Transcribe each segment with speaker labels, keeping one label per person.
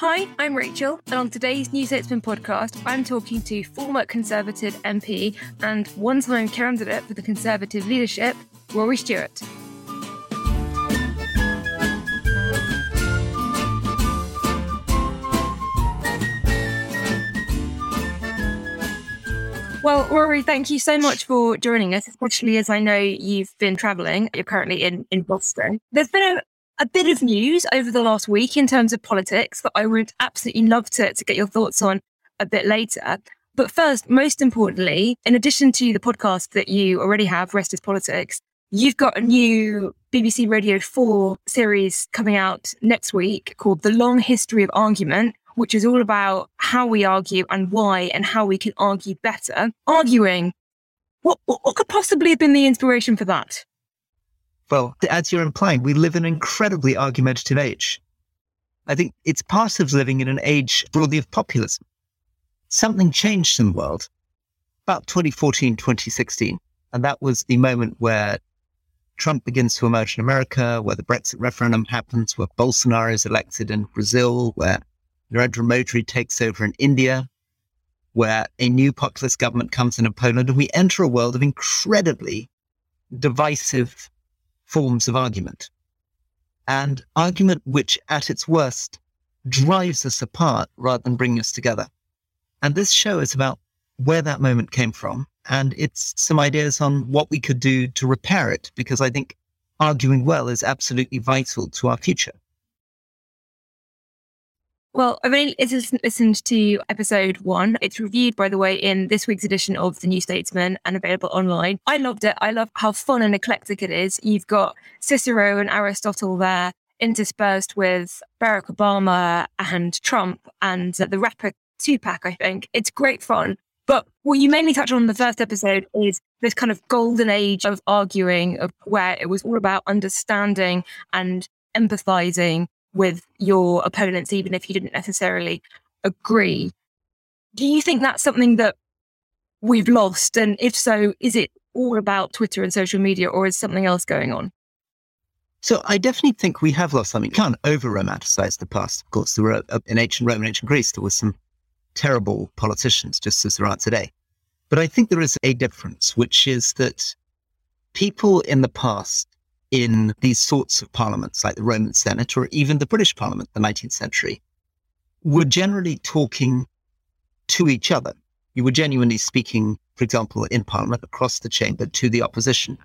Speaker 1: Hi, I'm Rachel, and on today's New Statesman podcast, I'm talking to former Conservative MP and one time candidate for the Conservative leadership, Rory Stewart. Well, Rory, thank you so much for joining us, especially as I know you've been travelling. You're currently in, in Boston. There's been a, a bit of news over the last week in terms of politics that I would absolutely love to, to get your thoughts on a bit later. But first, most importantly, in addition to the podcast that you already have, Rest is Politics, you've got a new BBC Radio 4 series coming out next week called The Long History of Argument, which is all about how we argue and why and how we can argue better. Arguing, what, what, what could possibly have been the inspiration for that?
Speaker 2: Well, as you're implying, we live in an incredibly argumentative age. I think it's part of living in an age broadly of populism. Something changed in the world about 2014, 2016. And that was the moment where Trump begins to emerge in America, where the Brexit referendum happens, where Bolsonaro is elected in Brazil, where Narendra Modi takes over in India, where a new populist government comes in in Poland, and we enter a world of incredibly divisive forms of argument. And argument which, at its worst, drives us apart rather than bringing us together. And this show is about where that moment came from. And it's some ideas on what we could do to repair it, because I think arguing well is absolutely vital to our future.
Speaker 1: Well, I've only listened to episode one. It's reviewed, by the way, in this week's edition of The New Statesman and available online. I loved it. I love how fun and eclectic it is. You've got Cicero and Aristotle there, interspersed with Barack Obama and Trump and the rapper Tupac, I think. It's great fun. But what you mainly touch on in the first episode is this kind of golden age of arguing, of where it was all about understanding and empathizing with your opponents, even if you didn't necessarily agree. Do you think that's something that we've lost? And if so, is it all about Twitter and social media, or is something else going on?
Speaker 2: So I definitely think we have lost something. You can't over romanticize the past. Of course, there were uh, in ancient Rome and ancient Greece, there were some terrible politicians, just as there are today. But I think there is a difference, which is that people in the past in these sorts of parliaments, like the Roman Senate or even the British Parliament, the 19th century, were generally talking to each other. You were genuinely speaking, for example, in Parliament across the chamber to the opposition.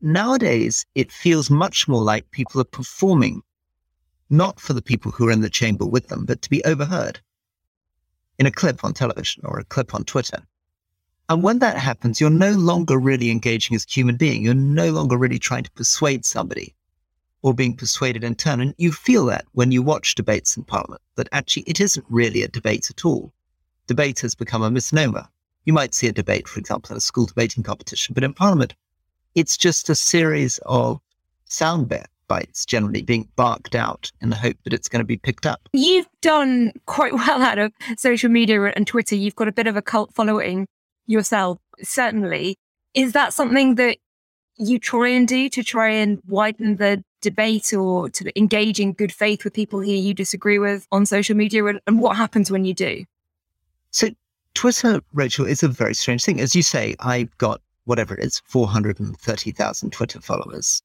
Speaker 2: Nowadays, it feels much more like people are performing, not for the people who are in the chamber with them, but to be overheard in a clip on television or a clip on Twitter. And when that happens, you're no longer really engaging as a human being. You're no longer really trying to persuade somebody or being persuaded in turn. And you feel that when you watch debates in Parliament, that actually it isn't really a debate at all. Debate has become a misnomer. You might see a debate, for example, in a school debating competition, but in Parliament, it's just a series of sound bites generally being barked out in the hope that it's going to be picked up.
Speaker 1: You've done quite well out of social media and Twitter. You've got a bit of a cult following yourself, certainly. Is that something that you try and do to try and widen the debate or to engage in good faith with people who you disagree with on social media? And, what happens when you do?
Speaker 2: So, Twitter, Rachel, is a very strange thing. As you say, I've got whatever it is, 430,000 Twitter followers.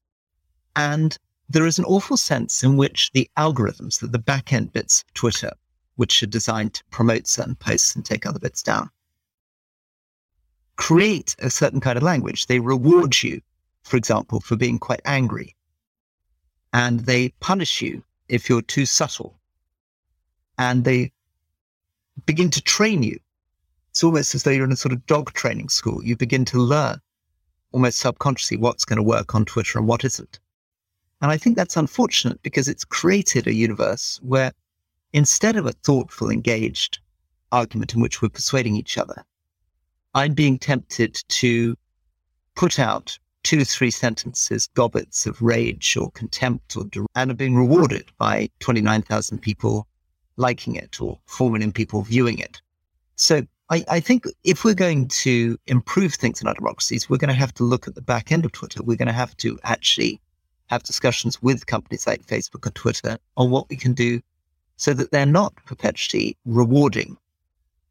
Speaker 2: And there is an awful sense in which the algorithms, that the back end bits of Twitter, which are designed to promote certain posts and take other bits down, create a certain kind of language. They reward you, for example, for being quite angry. And they punish you if you're too subtle. And they begin to train you. It's almost as though you're in a sort of dog training school. You begin to learn almost subconsciously what's going to work on Twitter and what isn't. And I think that's unfortunate because it's created a universe where instead of a thoughtful, engaged argument in which we're persuading each other, I'm being tempted to put out two, three sentences, gobbets of rage or contempt, or and are being rewarded by 29,000 people liking it or 4 million people viewing it. So I, I, think if we're going to improve things in our democracies, we're going to have to look at the back end of Twitter. We're going to have to actually have discussions with companies like Facebook and Twitter on what we can do so that they're not perpetually rewarding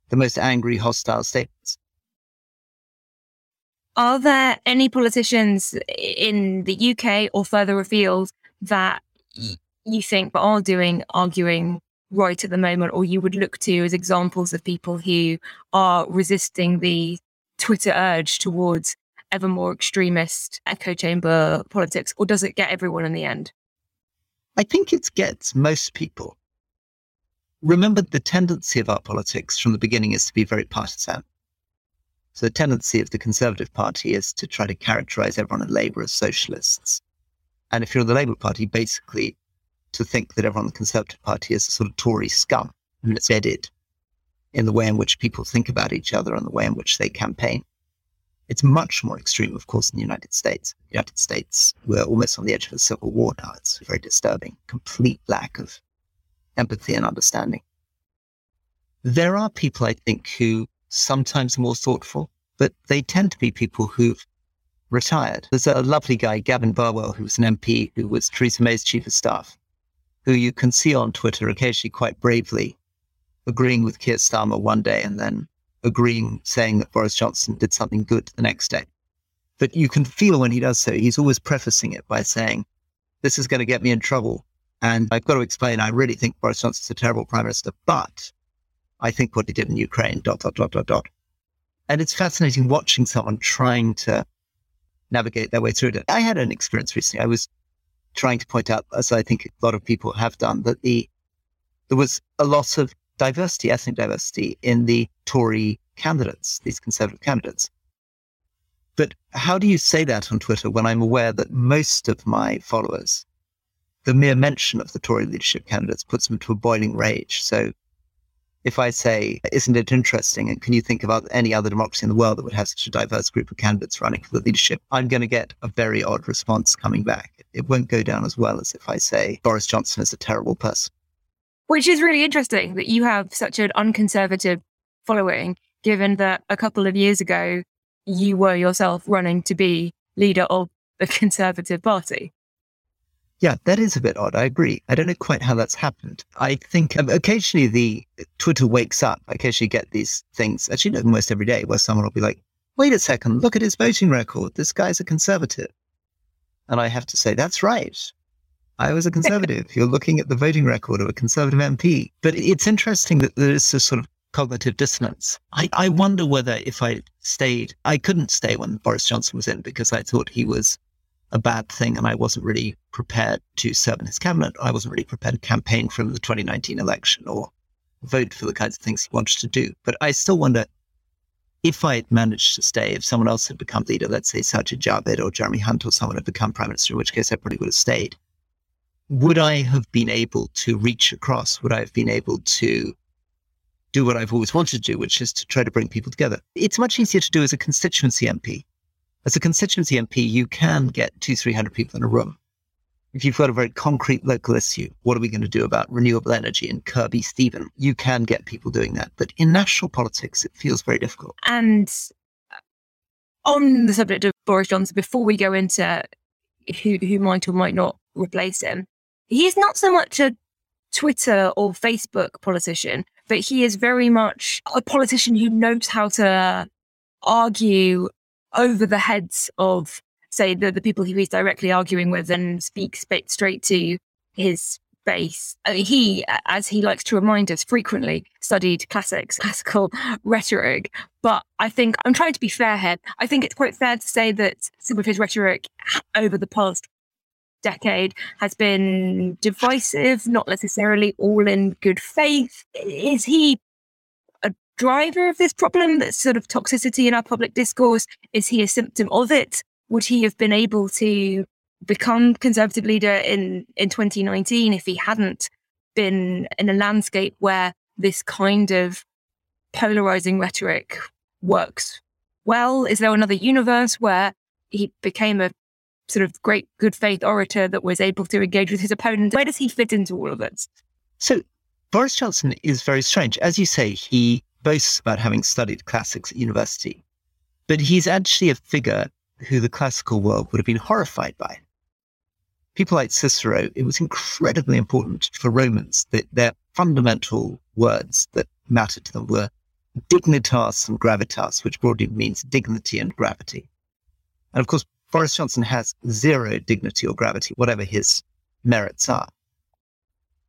Speaker 2: the most angry, hostile statements.
Speaker 1: Are there any politicians in the UK or further afield that mm. you think are doing arguing right at the moment, or you would look to as examples of people who are resisting the Twitter urge towards ever more extremist echo chamber politics, or does it get everyone in the end?
Speaker 2: I think it gets most people. Remember, the tendency of our politics from the beginning is to be very partisan. So the tendency of the Conservative Party is to try to characterize everyone in Labour as socialists. And if you're in the Labour Party, basically to think that everyone in the Conservative Party is a sort of Tory scum and it's embedded in the way in which people think about each other and the way in which they campaign. It's much more extreme, of course, in the United States. The United States, we're almost on the edge of a civil war now. It's very disturbing, complete lack of empathy and understanding. There are people, I think, who sometimes more thoughtful, but they tend to be people who've retired. There's a lovely guy, Gavin Barwell, who was an MP, who was Theresa May's chief of staff, who you can see on Twitter occasionally quite bravely agreeing with Keir Starmer one day and then agreeing, saying that Boris Johnson did something good the next day. But you can feel when he does so, he's always prefacing it by saying, this is going to get me in trouble. And I've got to explain, I really think Boris Johnson's a terrible prime minister, but I think what he did in Ukraine, dot, dot, dot, dot, dot. And it's fascinating watching someone trying to navigate their way through it. I had an experience recently. I was trying to point out, as I think a lot of people have done, that the there was a loss of diversity, ethnic diversity in the Tory candidates, these conservative candidates. But how do you say that on Twitter when I'm aware that most of my followers, the mere mention of the Tory leadership candidates puts them to a boiling rage? So if I say, isn't it interesting? And can you think about any other democracy in the world that would have such a diverse group of candidates running for the leadership? I'm going to get a very odd response coming back. It won't go down as well as if I say Boris Johnson is a terrible person.
Speaker 1: Which is really interesting that you have such an unconservative following, given that a couple of years ago you were yourself running to be leader of the Conservative Party.
Speaker 2: Yeah, that is a bit odd. I agree. I don't know quite how that's happened. I think um, occasionally the Twitter wakes up. I occasionally get these things, actually, almost every day, where someone will be like, wait a second, look at his voting record. This guy's a conservative. And I have to say, that's right. I was a conservative. You're looking at the voting record of a conservative MP. But it's interesting that there is this sort of cognitive dissonance. I, I wonder whether if I stayed, I couldn't stay when Boris Johnson was in because I thought he was a bad thing and I wasn't really prepared to serve in his cabinet. I wasn't really prepared to campaign from the 2019 election or vote for the kinds of things he wanted to do. But I still wonder if I had managed to stay, if someone else had become leader, let's say Sajid Javid or Jeremy Hunt or someone had become prime minister, in which case I probably would have stayed would I have been able to reach across? Would I have been able to do what I've always wanted to do, which is to try to bring people together? It's much easier to do as a constituency MP. As a constituency MP, you can get two, 300 people in a room. If you've got a very concrete local issue, what are we going to do about renewable energy and Kirkby Stephen? You can get people doing that. But in national politics, it feels very difficult.
Speaker 1: And uh, on the subject of Boris Johnson, before we go into who, who might or might not replace him, he is not so much a Twitter or Facebook politician, but he is very much a politician who knows how to argue over the heads of, say, the, the people who he's directly arguing with and speaks straight to his base. I mean, he, as he likes to remind us frequently, studied classics, classical rhetoric. But I think I'm trying to be fair here. I think it's quite fair to say that some of his rhetoric over the past decade has been divisive, not necessarily all in good faith. Is he driver of this problem, that sort of toxicity in our public discourse? Is he a symptom of it? Would he have been able to become conservative leader in, in 2019 if he hadn't been in a landscape where this kind of polarizing rhetoric works well? Is there another universe where he became a sort of great good faith orator that was able to engage with his opponent. Where does he fit into all of it?
Speaker 2: So Boris Johnson is very strange. As you say, he boasts about having studied classics at university, but he's actually a figure who the classical world would have been horrified by. People like Cicero, it was incredibly important for Romans that their fundamental words that mattered to them were dignitas and gravitas, which broadly means dignity and gravity. And of course, Boris Johnson has zero dignity or gravity, whatever his merits are.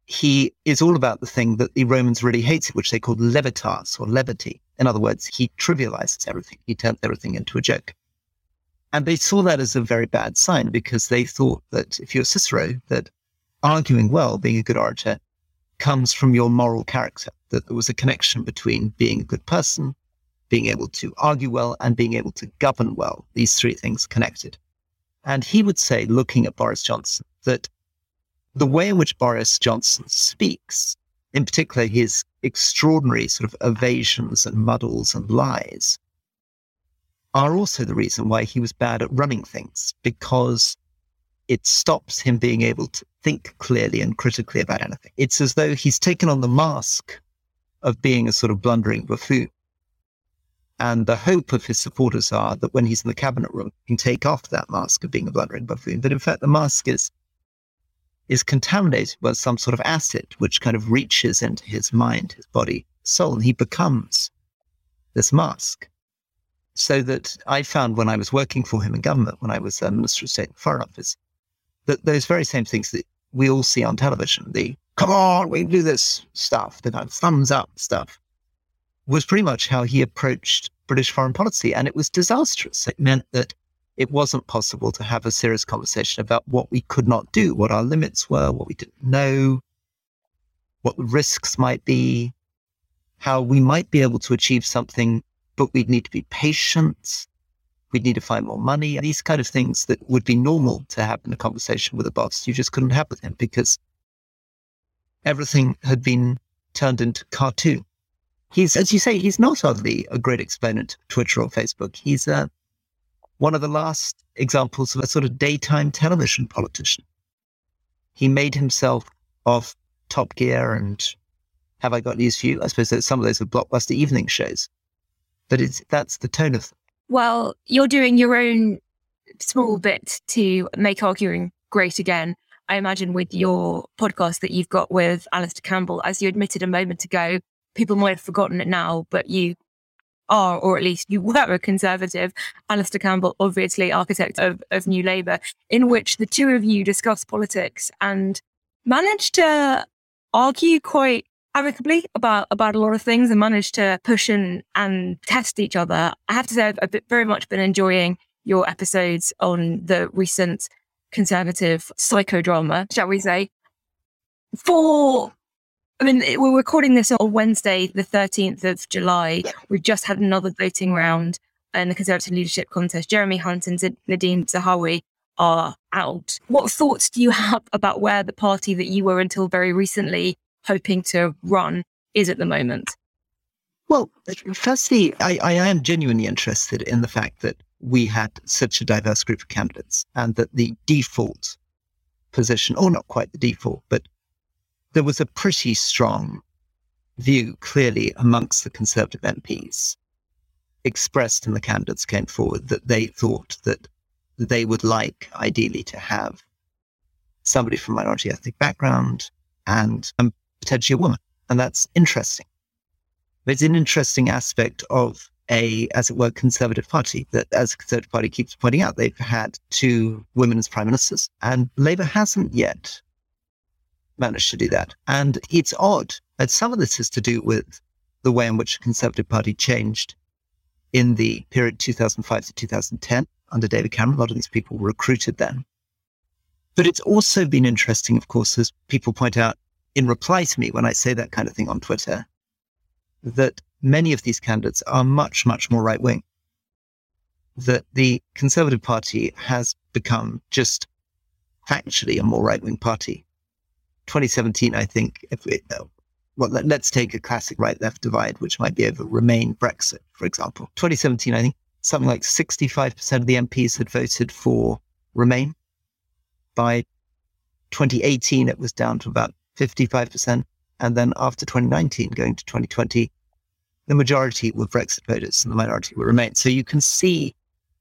Speaker 2: He is all about the thing that the Romans really hated, which they called levitas or levity. In other words, he trivializes everything. He turns everything into a joke. And they saw that as a very bad sign because they thought that if you're Cicero, that arguing well, being a good orator, comes from your moral character, that there was a connection between being a good person being able to argue well, and being able to govern well. These three things connected. And he would say, looking at Boris Johnson, that the way in which Boris Johnson speaks, in particular his extraordinary sort of evasions and muddles and lies, are also the reason why he was bad at running things, because it stops him being able to think clearly and critically about anything. It's as though he's taken on the mask of being a sort of blundering buffoon and the hope of his supporters are that when he's in the cabinet room, he can take off that mask of being a blundering buffoon. But in fact, the mask is is contaminated by some sort of acid, which kind of reaches into his mind, his body, soul, and he becomes this mask. So that I found when I was working for him in government, when I was a Minister of State and Foreign Office, that those very same things that we all see on television, the come on, we do this stuff, the kind of thumbs up stuff, was pretty much how he approached British foreign policy. And it was disastrous. It meant that it wasn't possible to have a serious conversation about what we could not do, what our limits were, what we didn't know, what the risks might be, how we might be able to achieve something, but we'd need to be patient. We'd need to find more money. These kind of things that would be normal to have in a conversation with a boss, you just couldn't have with him because everything had been turned into cartoon he's, as you say, he's not only a great exponent of Twitter or Facebook. He's uh, one of the last examples of a sort of daytime television politician. He made himself off Top Gear and Have I Got News for You? I suppose that some of those are blockbuster evening shows, but it's that's the tone of them.
Speaker 1: Well, you're doing your own small bit to make arguing great again. I imagine with your podcast that you've got with Alastair Campbell, as you admitted a moment ago, people might have forgotten it now, but you are, or at least you were a conservative, Alastair Campbell, obviously architect of, of New Labour, in which the two of you discussed politics and managed to argue quite amicably about about a lot of things and managed to push and and test each other. I have to say, I've, I've very much been enjoying your episodes on the recent conservative psychodrama, shall we say. For I mean, we're recording this on Wednesday, the 13th of July. We've just had another voting round in the Conservative leadership contest. Jeremy Hunt and Nadhim Zahawi are out. What thoughts do you have about where the party that you were until very recently hoping to run is at the moment?
Speaker 2: Well, firstly, I, I am genuinely interested in the fact that we had such a diverse group of candidates and that the default position, or not quite the default, but there was a pretty strong view clearly amongst the Conservative MPs expressed in the candidates came forward that they thought that they would like ideally to have somebody from minority ethnic background and um, potentially a woman. And that's interesting. It's an interesting aspect of a, as it were, conservative party. That, as the Conservative Party keeps pointing out, they've had two women as prime ministers, and Labour hasn't yet managed to do that. And it's odd that some of this has to do with the way in which the Conservative Party changed in the period 2005 to 2010 under David Cameron. A lot of these people were recruited then. But it's also been interesting, of course, as people point out in reply to me when I say that kind of thing on Twitter, that many of these candidates are much, much more right wing. That the Conservative Party has become just factually a more right wing party. 2017, I think, if it, uh, well, let, us take a classic right left divide, which might be over Remain Brexit, for example. 2017, I think something like 65% of the MPs had voted for Remain. By 2018, it was down to about 55%. And then after 2019, going to 2020, the majority were Brexit voters and the minority were Remain. So you can see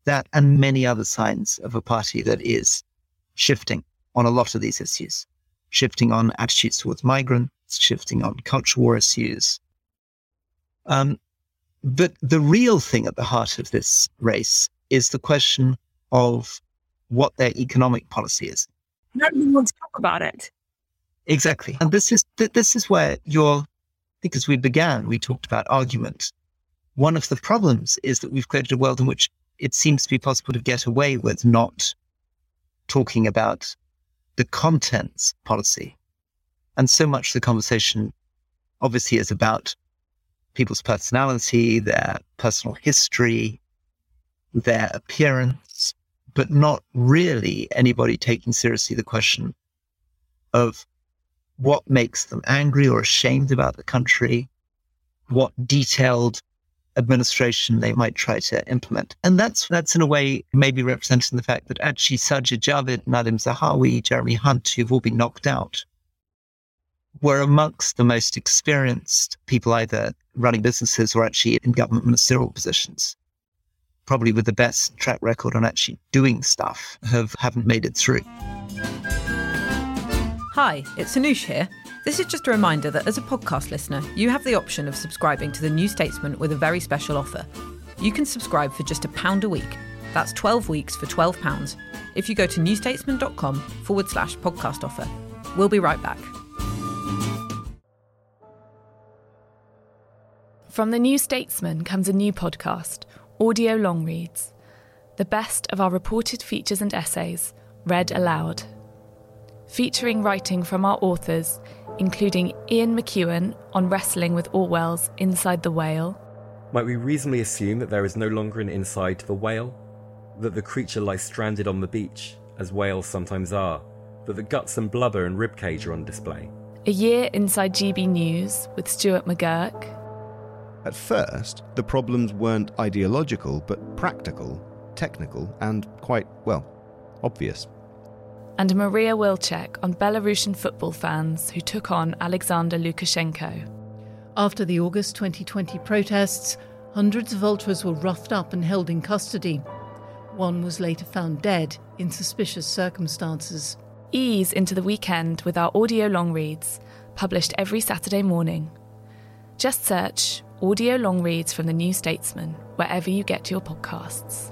Speaker 2: that and many other signs of a party that is shifting on a lot of these issues, shifting on attitudes towards migrants, shifting on culture war issues. Um, but the real thing at the heart of this race is the question of what their economic policy is.
Speaker 1: Nobody wants to talk about it.
Speaker 2: Exactly. And this is this is where you're because we began, we talked about argument. One of the problems is that we've created a world in which it seems to be possible to get away with not talking about the contents policy. And so much the conversation obviously is about people's personality, their personal history, their appearance, but not really anybody taking seriously the question of what makes them angry or ashamed about the country, what detailed administration they might try to implement. And that's that's in a way maybe representing the fact that actually Sajid Javid, Nadhim Zahawi, Jeremy Hunt, who've all been knocked out, were amongst the most experienced people either running businesses or actually in government ministerial positions. Probably with the best track record on actually doing stuff have haven't made it through.
Speaker 3: Hi, it's Anoosh here. This is just a reminder that as a podcast listener, you have the option of subscribing to The New Statesman with a very special offer. You can subscribe for just a pound a week. That's 12 weeks for £12 if you go to newstatesman.com forward slash podcast offer. We'll be right back.
Speaker 4: From The New Statesman comes a new podcast, Audio Long Reads. The best of our reported features and essays, read aloud featuring writing from our authors, including Ian McEwan on wrestling with Orwell's Inside the Whale.
Speaker 5: Might we reasonably assume that there is no longer an inside to the whale? That the creature lies stranded on the beach, as whales sometimes are? That the guts and blubber and ribcage are on display?
Speaker 4: A year inside GB News with Stuart McGurk.
Speaker 6: At first, the problems weren't ideological, but practical, technical, and quite, well, obvious
Speaker 4: and Maria Wilczek on Belarusian football fans who took on Alexander Lukashenko.
Speaker 7: After the August 2020 protests, hundreds of ultras were roughed up and held in custody. One was later found dead in suspicious circumstances.
Speaker 4: Ease into the weekend with our audio long reads, published every Saturday morning. Just search Audio Long Reads from the New Statesman wherever you get your podcasts.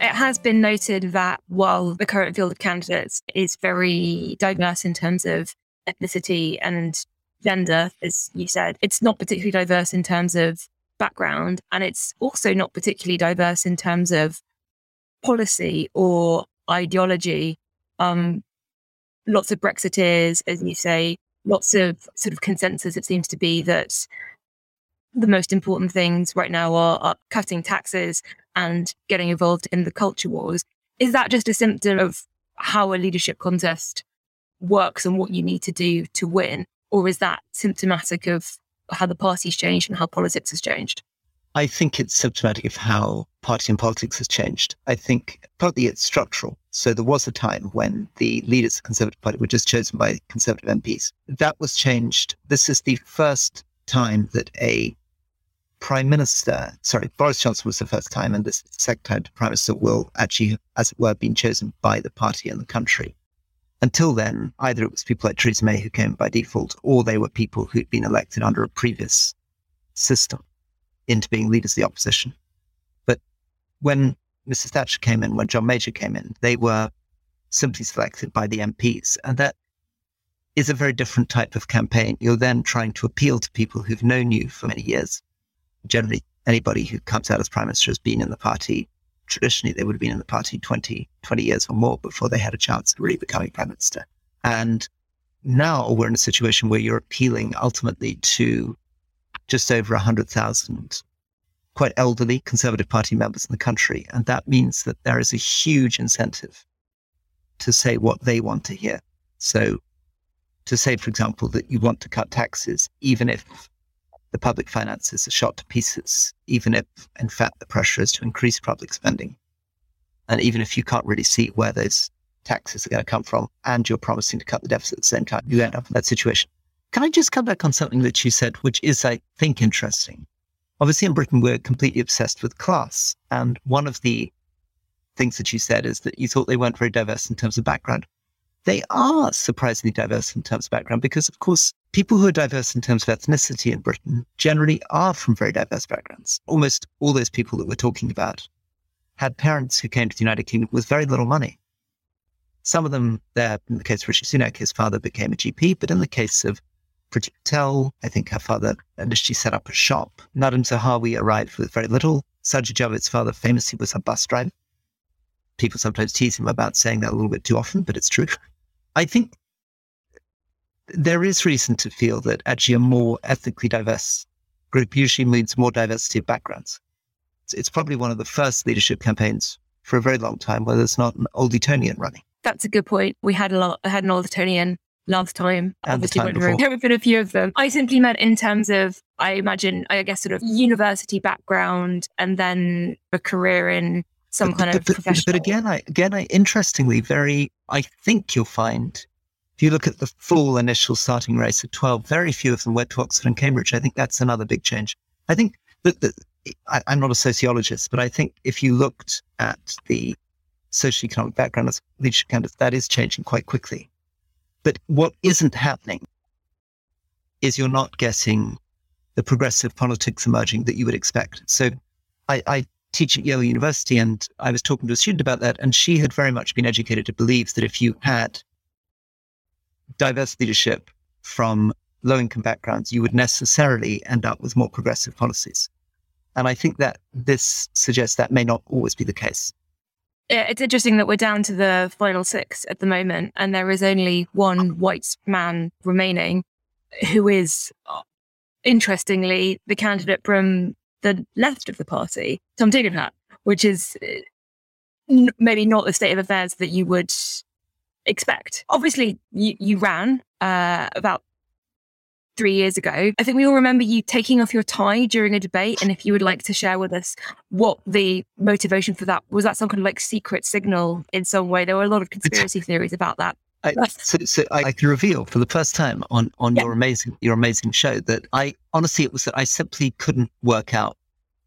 Speaker 1: It has been noted that while the current field of candidates is very diverse in terms of ethnicity and gender, as you said. It's not particularly diverse in terms of background, and it's also not particularly diverse in terms of policy or ideology. Um, lots of Brexiteers, as you say, lots of sort of consensus. It seems to be that the most important things right now are, are cutting taxes and getting involved in the culture wars. Is that just a symptom of how a leadership contest works and what you need to do to win? Or is that symptomatic of how the party's changed and how politics has changed?
Speaker 2: I think it's symptomatic of how party and politics has changed. I think partly it's structural. So there was a time when the leaders of the Conservative Party were just chosen by Conservative MPs. That was changed. This is the first time that a prime minister, sorry, Boris Johnson was the first time, and this second time prime minister will actually, as it were, been chosen by the party and the country. Until then, either it was people like Theresa May who came by default, or they were people who'd been elected under a previous system into being leaders of the opposition. But when Mrs. Thatcher came in, when John Major came in, they were simply selected by the MPs. And that is a very different type of campaign. You're then trying to appeal to people who've known you for many years. Generally, anybody who comes out as prime minister has been in the party. Traditionally, they would have been in the party 20, 20 years or more before they had a chance of really becoming prime minister. And now we're in a situation where you're appealing ultimately to just over 100,000 quite elderly Conservative Party members in the country. And that means that there is a huge incentive to say what they want to hear. So, to say, for example, that you want to cut taxes, even if the public finances are shot to pieces, even if, in fact, the pressure is to increase public spending. And even if you can't really see where those taxes are going to come from and you're promising to cut the deficit at the same time, you end up in that situation. Can I just come back on something that you said, which is, I think, interesting? Obviously, in Britain, we're completely obsessed with class. And one of the things that you said is that you thought they weren't very diverse in terms of background. They are surprisingly diverse in terms of background because, of course, people who are diverse in terms of ethnicity in Britain generally are from very diverse backgrounds. Almost all those people that we're talking about had parents who came to the United Kingdom with very little money. Some of them, there, in the case of Rishi Sunak, his father became a GP, but in the case of Priti Patel. I think her father initially set up a shop. Nadhim Zahawi arrived with very little. Sajid Javid's father famously was a bus driver. People sometimes tease him about saying that a little bit too often, but it's true. I think there is reason to feel that actually a more ethnically diverse group usually means more diversity of backgrounds. It's, it's probably one of the first leadership campaigns for a very long time where there's not an old Etonian running.
Speaker 1: That's a good point. We had a lot, I had an old Etonian last time.
Speaker 2: And
Speaker 1: this
Speaker 2: time before,
Speaker 1: there have been a few of them. I simply meant in terms of, I imagine, I guess, sort of university background and then a career in some kind of
Speaker 2: but, but,
Speaker 1: professional.
Speaker 2: but again, I again, I interestingly, very, I think you'll find if you look at the full initial starting race of twelve, very few of them went to Oxford and Cambridge. I think that's another big change. I think that, that I, I'm not a sociologist, but I think if you looked at the socioeconomic background of leadership candidates, that is changing quite quickly. But what isn't happening is you're not getting the progressive politics emerging that you would expect. So I, I teach at Yale University, and I was talking to a student about that, and she had very much been educated to believe that if you had diverse leadership from low income backgrounds, you would necessarily end up with more progressive policies. And I think that this suggests that may not always be the case.
Speaker 1: It's interesting that we're down to the final six at the moment, and there is only one white man remaining, who is, uh, interestingly, the candidate from the left of the party, Tom Tugendhat, which is uh, maybe not the state of affairs that you would expect. Obviously, you, you ran uh, about three years ago. I think we all remember you taking off your tie during a debate. And if you would like to share with us what the motivation for that was, that some kind of like secret signal in some way? There were a lot of conspiracy theories about that.
Speaker 2: I, so, so I, I can reveal for the first time on on your amazing your amazing show that I honestly it was that I simply couldn't work out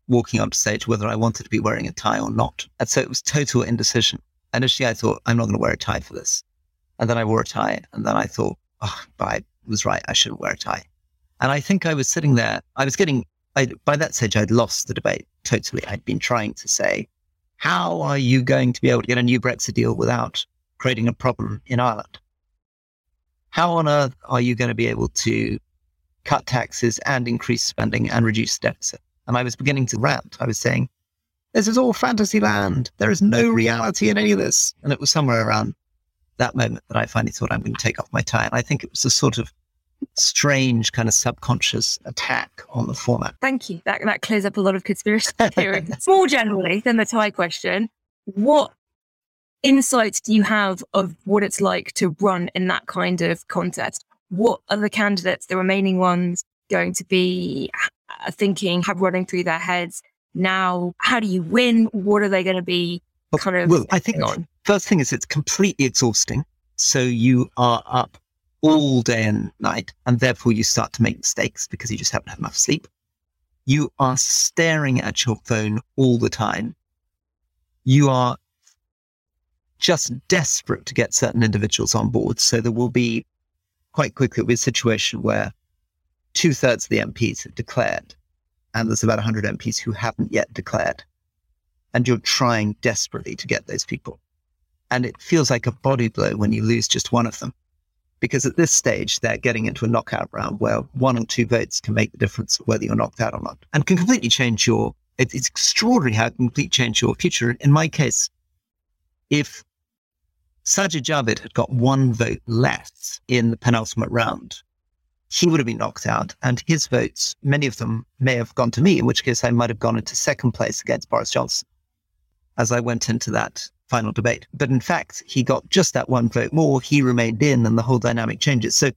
Speaker 2: walking onto stage whether I wanted to be wearing a tie or not, and so it was total indecision. Initially, I thought I'm not going to wear a tie for this, and then I wore a tie, and then I thought, oh, but I was right, I shouldn't wear a tie. And I think I was sitting there, I was getting, I, by that stage, I'd lost the debate totally. I'd been trying to say, how are you going to be able to get a new Brexit deal without creating a problem in Ireland? How on earth are you going to be able to cut taxes and increase spending and reduce deficit. And I was beginning to rant. I was saying, this is all fantasy land. There is no reality in any of this. And it was somewhere around that moment that I finally thought I'm going to take off my tie. And I think it was a sort of strange kind of subconscious attack on the format.
Speaker 1: Thank you. That that clears up a lot of conspiracy theories. More generally than the tie question, what insights do you have of what it's like to run in that kind of contest? What are the candidates, the remaining ones, going to be uh, thinking, have running through their heads now? How do you win? What are they going to be kind of?
Speaker 2: Well, I think on? first thing is it's completely exhausting. So you are up all day and night, and therefore you start to make mistakes because you just haven't had enough sleep. You are staring at your phone all the time. You are just desperate to get certain individuals on board. So there will be quite quickly be a situation where two thirds of the MPs have declared, and there's about 100 MPs who haven't yet declared. And you're trying desperately to get those people. And it feels like a body blow when you lose just one of them. Because at this stage, they're getting into a knockout round where one or two votes can make the difference whether you're knocked out or not and can completely change your, it, it's extraordinary how it can completely change your future. In my case, if Sajid Javid had got one vote less in the penultimate round, he would have been knocked out. And his votes, many of them may have gone to me, in which case I might have gone into second place against Boris Johnson as I went into that final debate. But in fact, he got just that one vote more. He remained in and the whole dynamic changes. So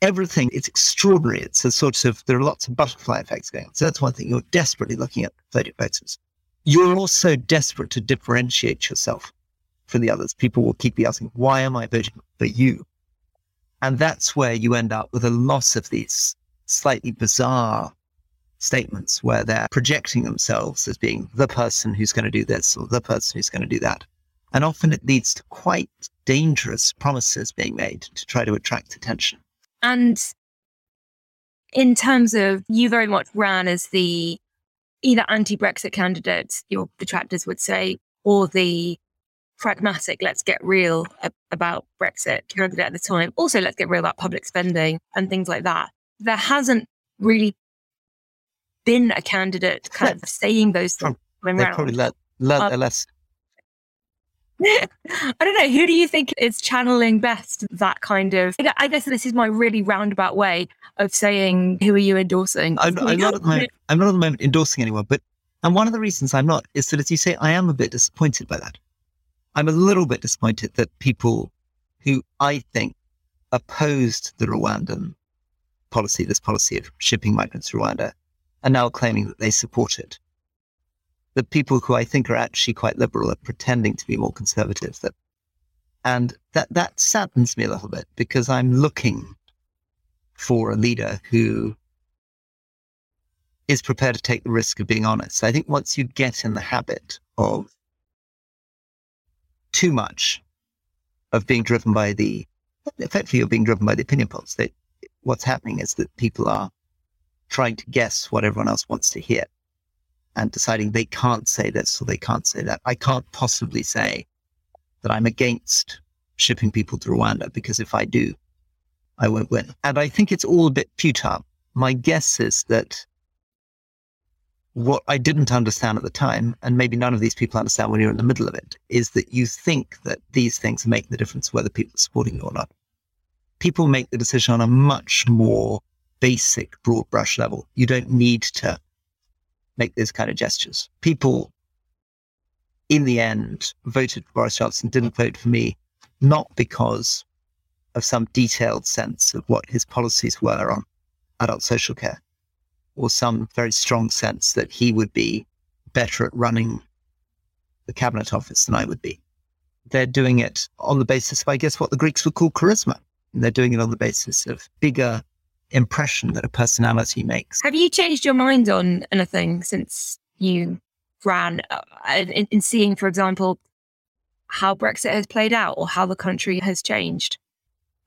Speaker 2: everything, it's extraordinary. It's a sort of, there are lots of butterfly effects going on. So that's one thing. You're desperately looking at voted voters. You're also desperate to differentiate yourself from the others. People will keep asking, why am I voting for you? And that's where you end up with a loss of these slightly bizarre statements where they're projecting themselves as being the person who's going to do this or the person who's going to do that. And often it leads to quite dangerous promises being made to try to attract attention.
Speaker 1: And in terms of you very much ran as the either anti-Brexit candidate, your detractors would say, or the pragmatic, let's get real about Brexit candidate at the time. Also, let's get real about public spending and things like that. There hasn't really been a candidate kind of saying those things.
Speaker 2: They probably let, let, um, less
Speaker 1: I don't know. Who do you think is channeling best that kind of? I guess this is my really roundabout way of saying, "Who are you endorsing?"
Speaker 2: I'm, I'm not at the moment. I'm not at the moment endorsing anyone, but and one of the reasons I'm not is that, as you say, I am a bit disappointed by that. I'm a little bit disappointed that people who I think opposed the Rwandan policy, this policy of shipping migrants to Rwanda, are now claiming that they support it the people who I think are actually quite liberal are pretending to be more conservative. That, and that, that saddens me a little bit because I'm looking for a leader who is prepared to take the risk of being honest. I think once you get in the habit of too much of being driven by the, effectively you're being driven by the opinion polls, that what's happening is that people are trying to guess what everyone else wants to hear and deciding they can't say this or they can't say that. I can't possibly say that I'm against shipping people to Rwanda because if I do, I won't win. And I think it's all a bit futile. My guess is that what I didn't understand at the time, and maybe none of these people understand when you're in the middle of it, is that you think that these things making the difference whether people are supporting you or not. People make the decision on a much more basic, broad brush level. You don't need to make those kind of gestures. People, in the end, voted for Boris Johnson, didn't vote for me, not because of some detailed sense of what his policies were on adult social care, or some very strong sense that he would be better at running the cabinet office than I would be. They're doing it on the basis of, I guess, what the Greeks would call charisma. And they're doing it on the basis of bigger impression that a personality makes.
Speaker 1: Have you changed your mind on anything since you ran uh, in, in seeing, for example, how Brexit has played out or how the country has changed?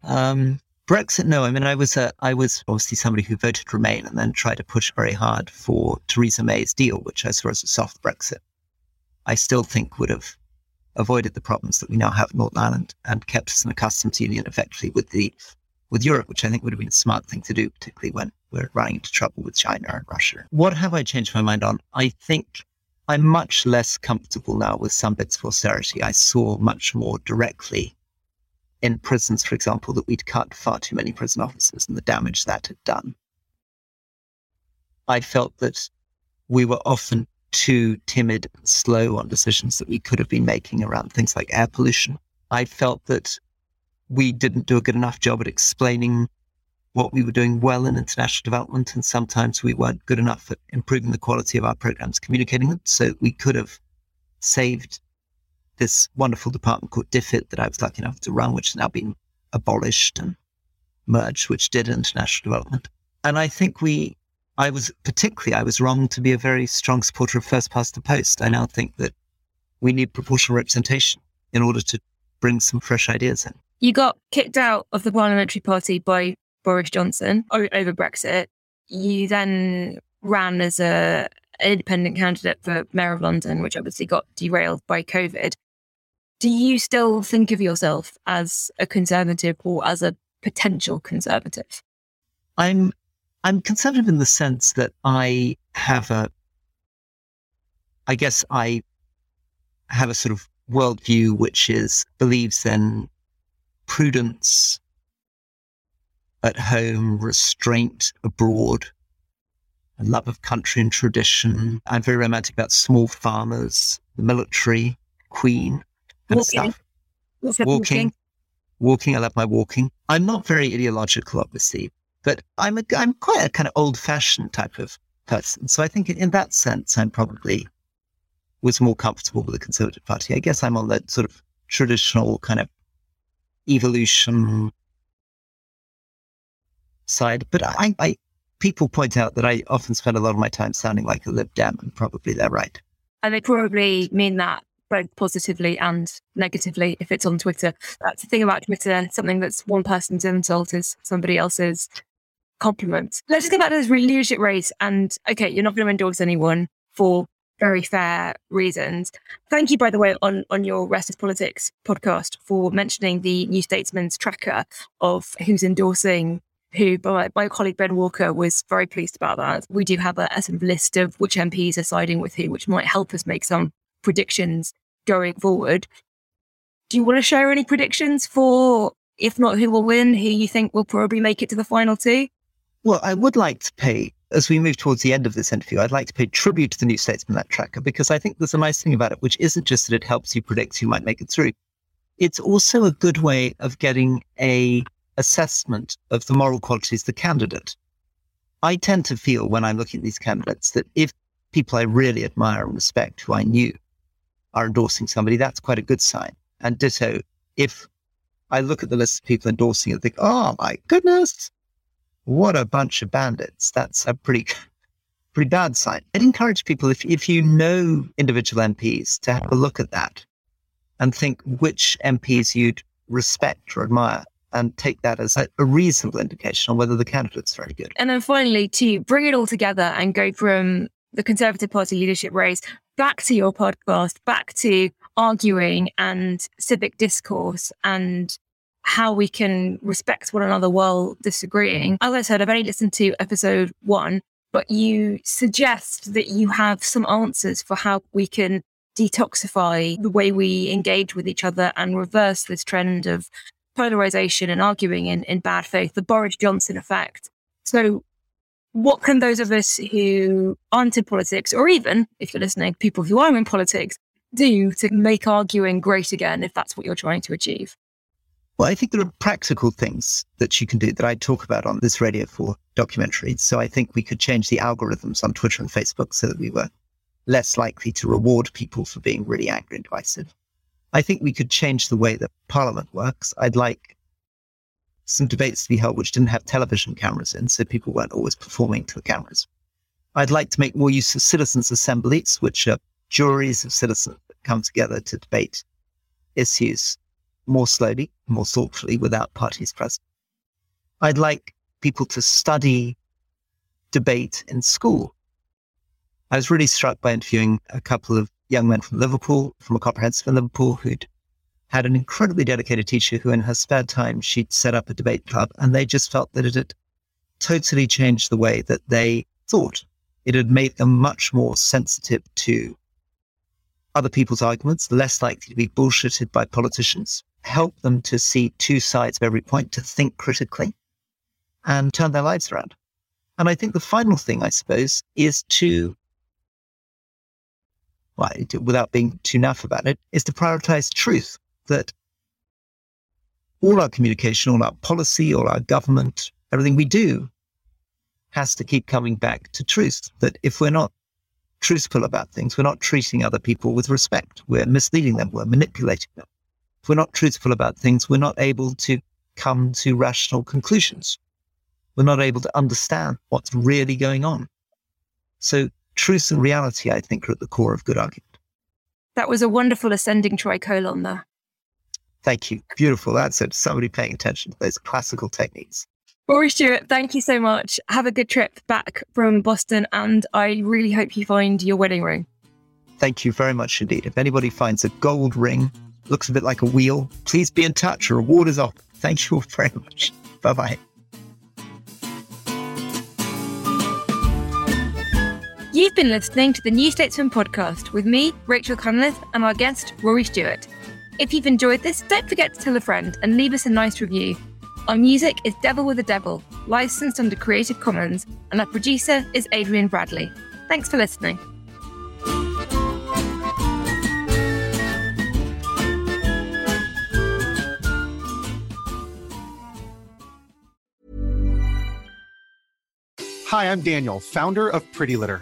Speaker 2: Um, Brexit, no. I mean, I was I was obviously somebody who voted Remain and then tried to push very hard for Theresa May's deal, which I saw as a soft Brexit. I still think would have avoided the problems that we now have in Northern Ireland and kept us in a customs union effectively with the with Europe, which I think would have been a smart thing to do, particularly when we're running into trouble with China and Russia. What have I changed my mind on? I think I'm much less comfortable now with some bits of austerity. I saw much more directly in prisons, for example, that we'd cut far too many prison officers and the damage that had done. I felt that we were often too timid and slow on decisions that we could have been making around things like air pollution. I felt that we didn't do a good enough job at explaining what we were doing well in international development, and sometimes we weren't good enough at improving the quality of our programs, communicating them. So we could have saved this wonderful department called DFID that I was lucky enough to run, which has now been abolished and merged, which did international development. And I think we, I was particularly, I was wrong to be a very strong supporter of first past the post. I now think that we need proportional representation in order to bring some fresh ideas in.
Speaker 1: You got kicked out of the parliamentary party by Boris Johnson over Brexit. You then ran as a independent candidate for mayor of London, which obviously got derailed by COVID do you still think of yourself as a conservative or as a potential conservative?
Speaker 2: I'm I'm conservative in the sense that I have a I guess I have a sort of worldview which is believes in prudence at home, restraint abroad, a love of country and tradition. I'm very romantic about small farmers, the military, Queen and
Speaker 1: walking.
Speaker 2: stuff. Walking. walking. Walking. I love my walking. I'm not very ideological, obviously, but I'm a, I'm quite a kind of old fashioned type of person. So I think in that sense, I'm probably was more comfortable with the Conservative Party. I guess I'm on that sort of traditional kind of evolution side. But I, I people point out that I often spend a lot of my time sounding like a Lib Dem, and probably they're right.
Speaker 1: And they probably mean that both positively and negatively if it's on Twitter. That's the thing about Twitter. Something that's one person's insult is somebody else's compliment. Let's just get back to this leadership race. And okay, you're not going to endorse anyone for very fair reasons. Thank you, by the way, on, on your Rest Is Politics podcast for mentioning the New Statesman's tracker of who's endorsing who, by my colleague Ben Walker was very pleased about that. We do have a, a sort of list of which MPs are siding with who, which might help us make some predictions going forward. Do you want to share any predictions for, if not who will win, who you think will probably make it to the final two?
Speaker 2: Well, I would like to pay, as we move towards the end of this interview, I'd like to pay tribute to the New Statesman that tracker because I think there's a nice thing about it, which isn't just that it helps you predict who might make it through. It's also a good way of getting a assessment of the moral qualities of the candidate. I tend to feel when I'm looking at these candidates that if people I really admire and respect who I knew are endorsing somebody, that's quite a good sign. And ditto, if I look at the list of people endorsing it and think, oh my goodness, what a bunch of bandits, that's a pretty, pretty bad sign. I'd encourage people, if, if you know individual MPs, to have a look at that and think which MPs you'd respect or admire and take that as a, a, reasonable indication on whether the candidate's very good.
Speaker 1: And then finally, to bring it all together and go from the Conservative Party leadership race back to your podcast, back to arguing and civic discourse and how we can respect one another while disagreeing. As I said, I've only listened to episode one, but you suggest that you have some answers for how we can detoxify the way we engage with each other and reverse this trend of polarization and arguing in, in bad faith, the Boris Johnson effect. So what can those of us who aren't in politics, or even if you're listening, people who are in politics, do to make arguing great again if that's what you're trying to achieve?
Speaker 2: Well, I think there are practical things that you can do that I talk about on this Radio 4 documentary. So I think we could change the algorithms on Twitter and Facebook so that we were less likely to reward people for being really angry and divisive. I think we could change the way that Parliament works. I'd like some debates to be held which didn't have television cameras in, so people weren't always performing to the cameras. I'd like to make more use of citizens' assemblies, which are juries of citizens that come together to debate issues more slowly, more thoughtfully, without parties present. I'd like people to study debate in school. I was really struck by interviewing a couple of young men from Liverpool, from a comprehensive in Liverpool, who'd had an incredibly dedicated teacher who, in her spare time, she'd set up a debate club, and they just felt that it had totally changed the way that they thought. It had made them much more sensitive to other people's arguments, less likely to be bullshitted by politicians, help them to see two sides of every point, to think critically, and turn their lives around. And I think the final thing, I suppose, is to, well, without being too naff about it, is to prioritize truth. That all our communication, all our policy, all our government, everything we do has to keep coming back to truth. That if we're not truthful about things, we're not treating other people with respect. We're misleading them. We're manipulating them. If we're not truthful about things, we're not able to come to rational conclusions. We're not able to understand what's really going on. So truth and reality, I think, are at the core of good argument.
Speaker 1: That was a wonderful ascending tricolon there.
Speaker 2: Thank you. Beautiful. That's it. Somebody paying attention to those classical techniques.
Speaker 1: Rory Stewart, thank you so much. Have a good trip back from Boston, and I really hope you find your wedding ring.
Speaker 2: Thank you very much indeed. If anybody finds a gold ring, looks a bit like a wheel, please be in touch. A reward is off. Thank you all very much. Bye bye.
Speaker 1: You've been listening to the New Statesman podcast with me, Rachel Cunliffe, and our guest, Rory Stewart. If you've enjoyed this, don't forget to tell a friend and leave us a nice review. Our music is Devil with a Devil, licensed under Creative Commons, and our producer is Adrian Bradley. Thanks for listening.
Speaker 8: Hi, I'm Daniel, founder of Pretty Litter.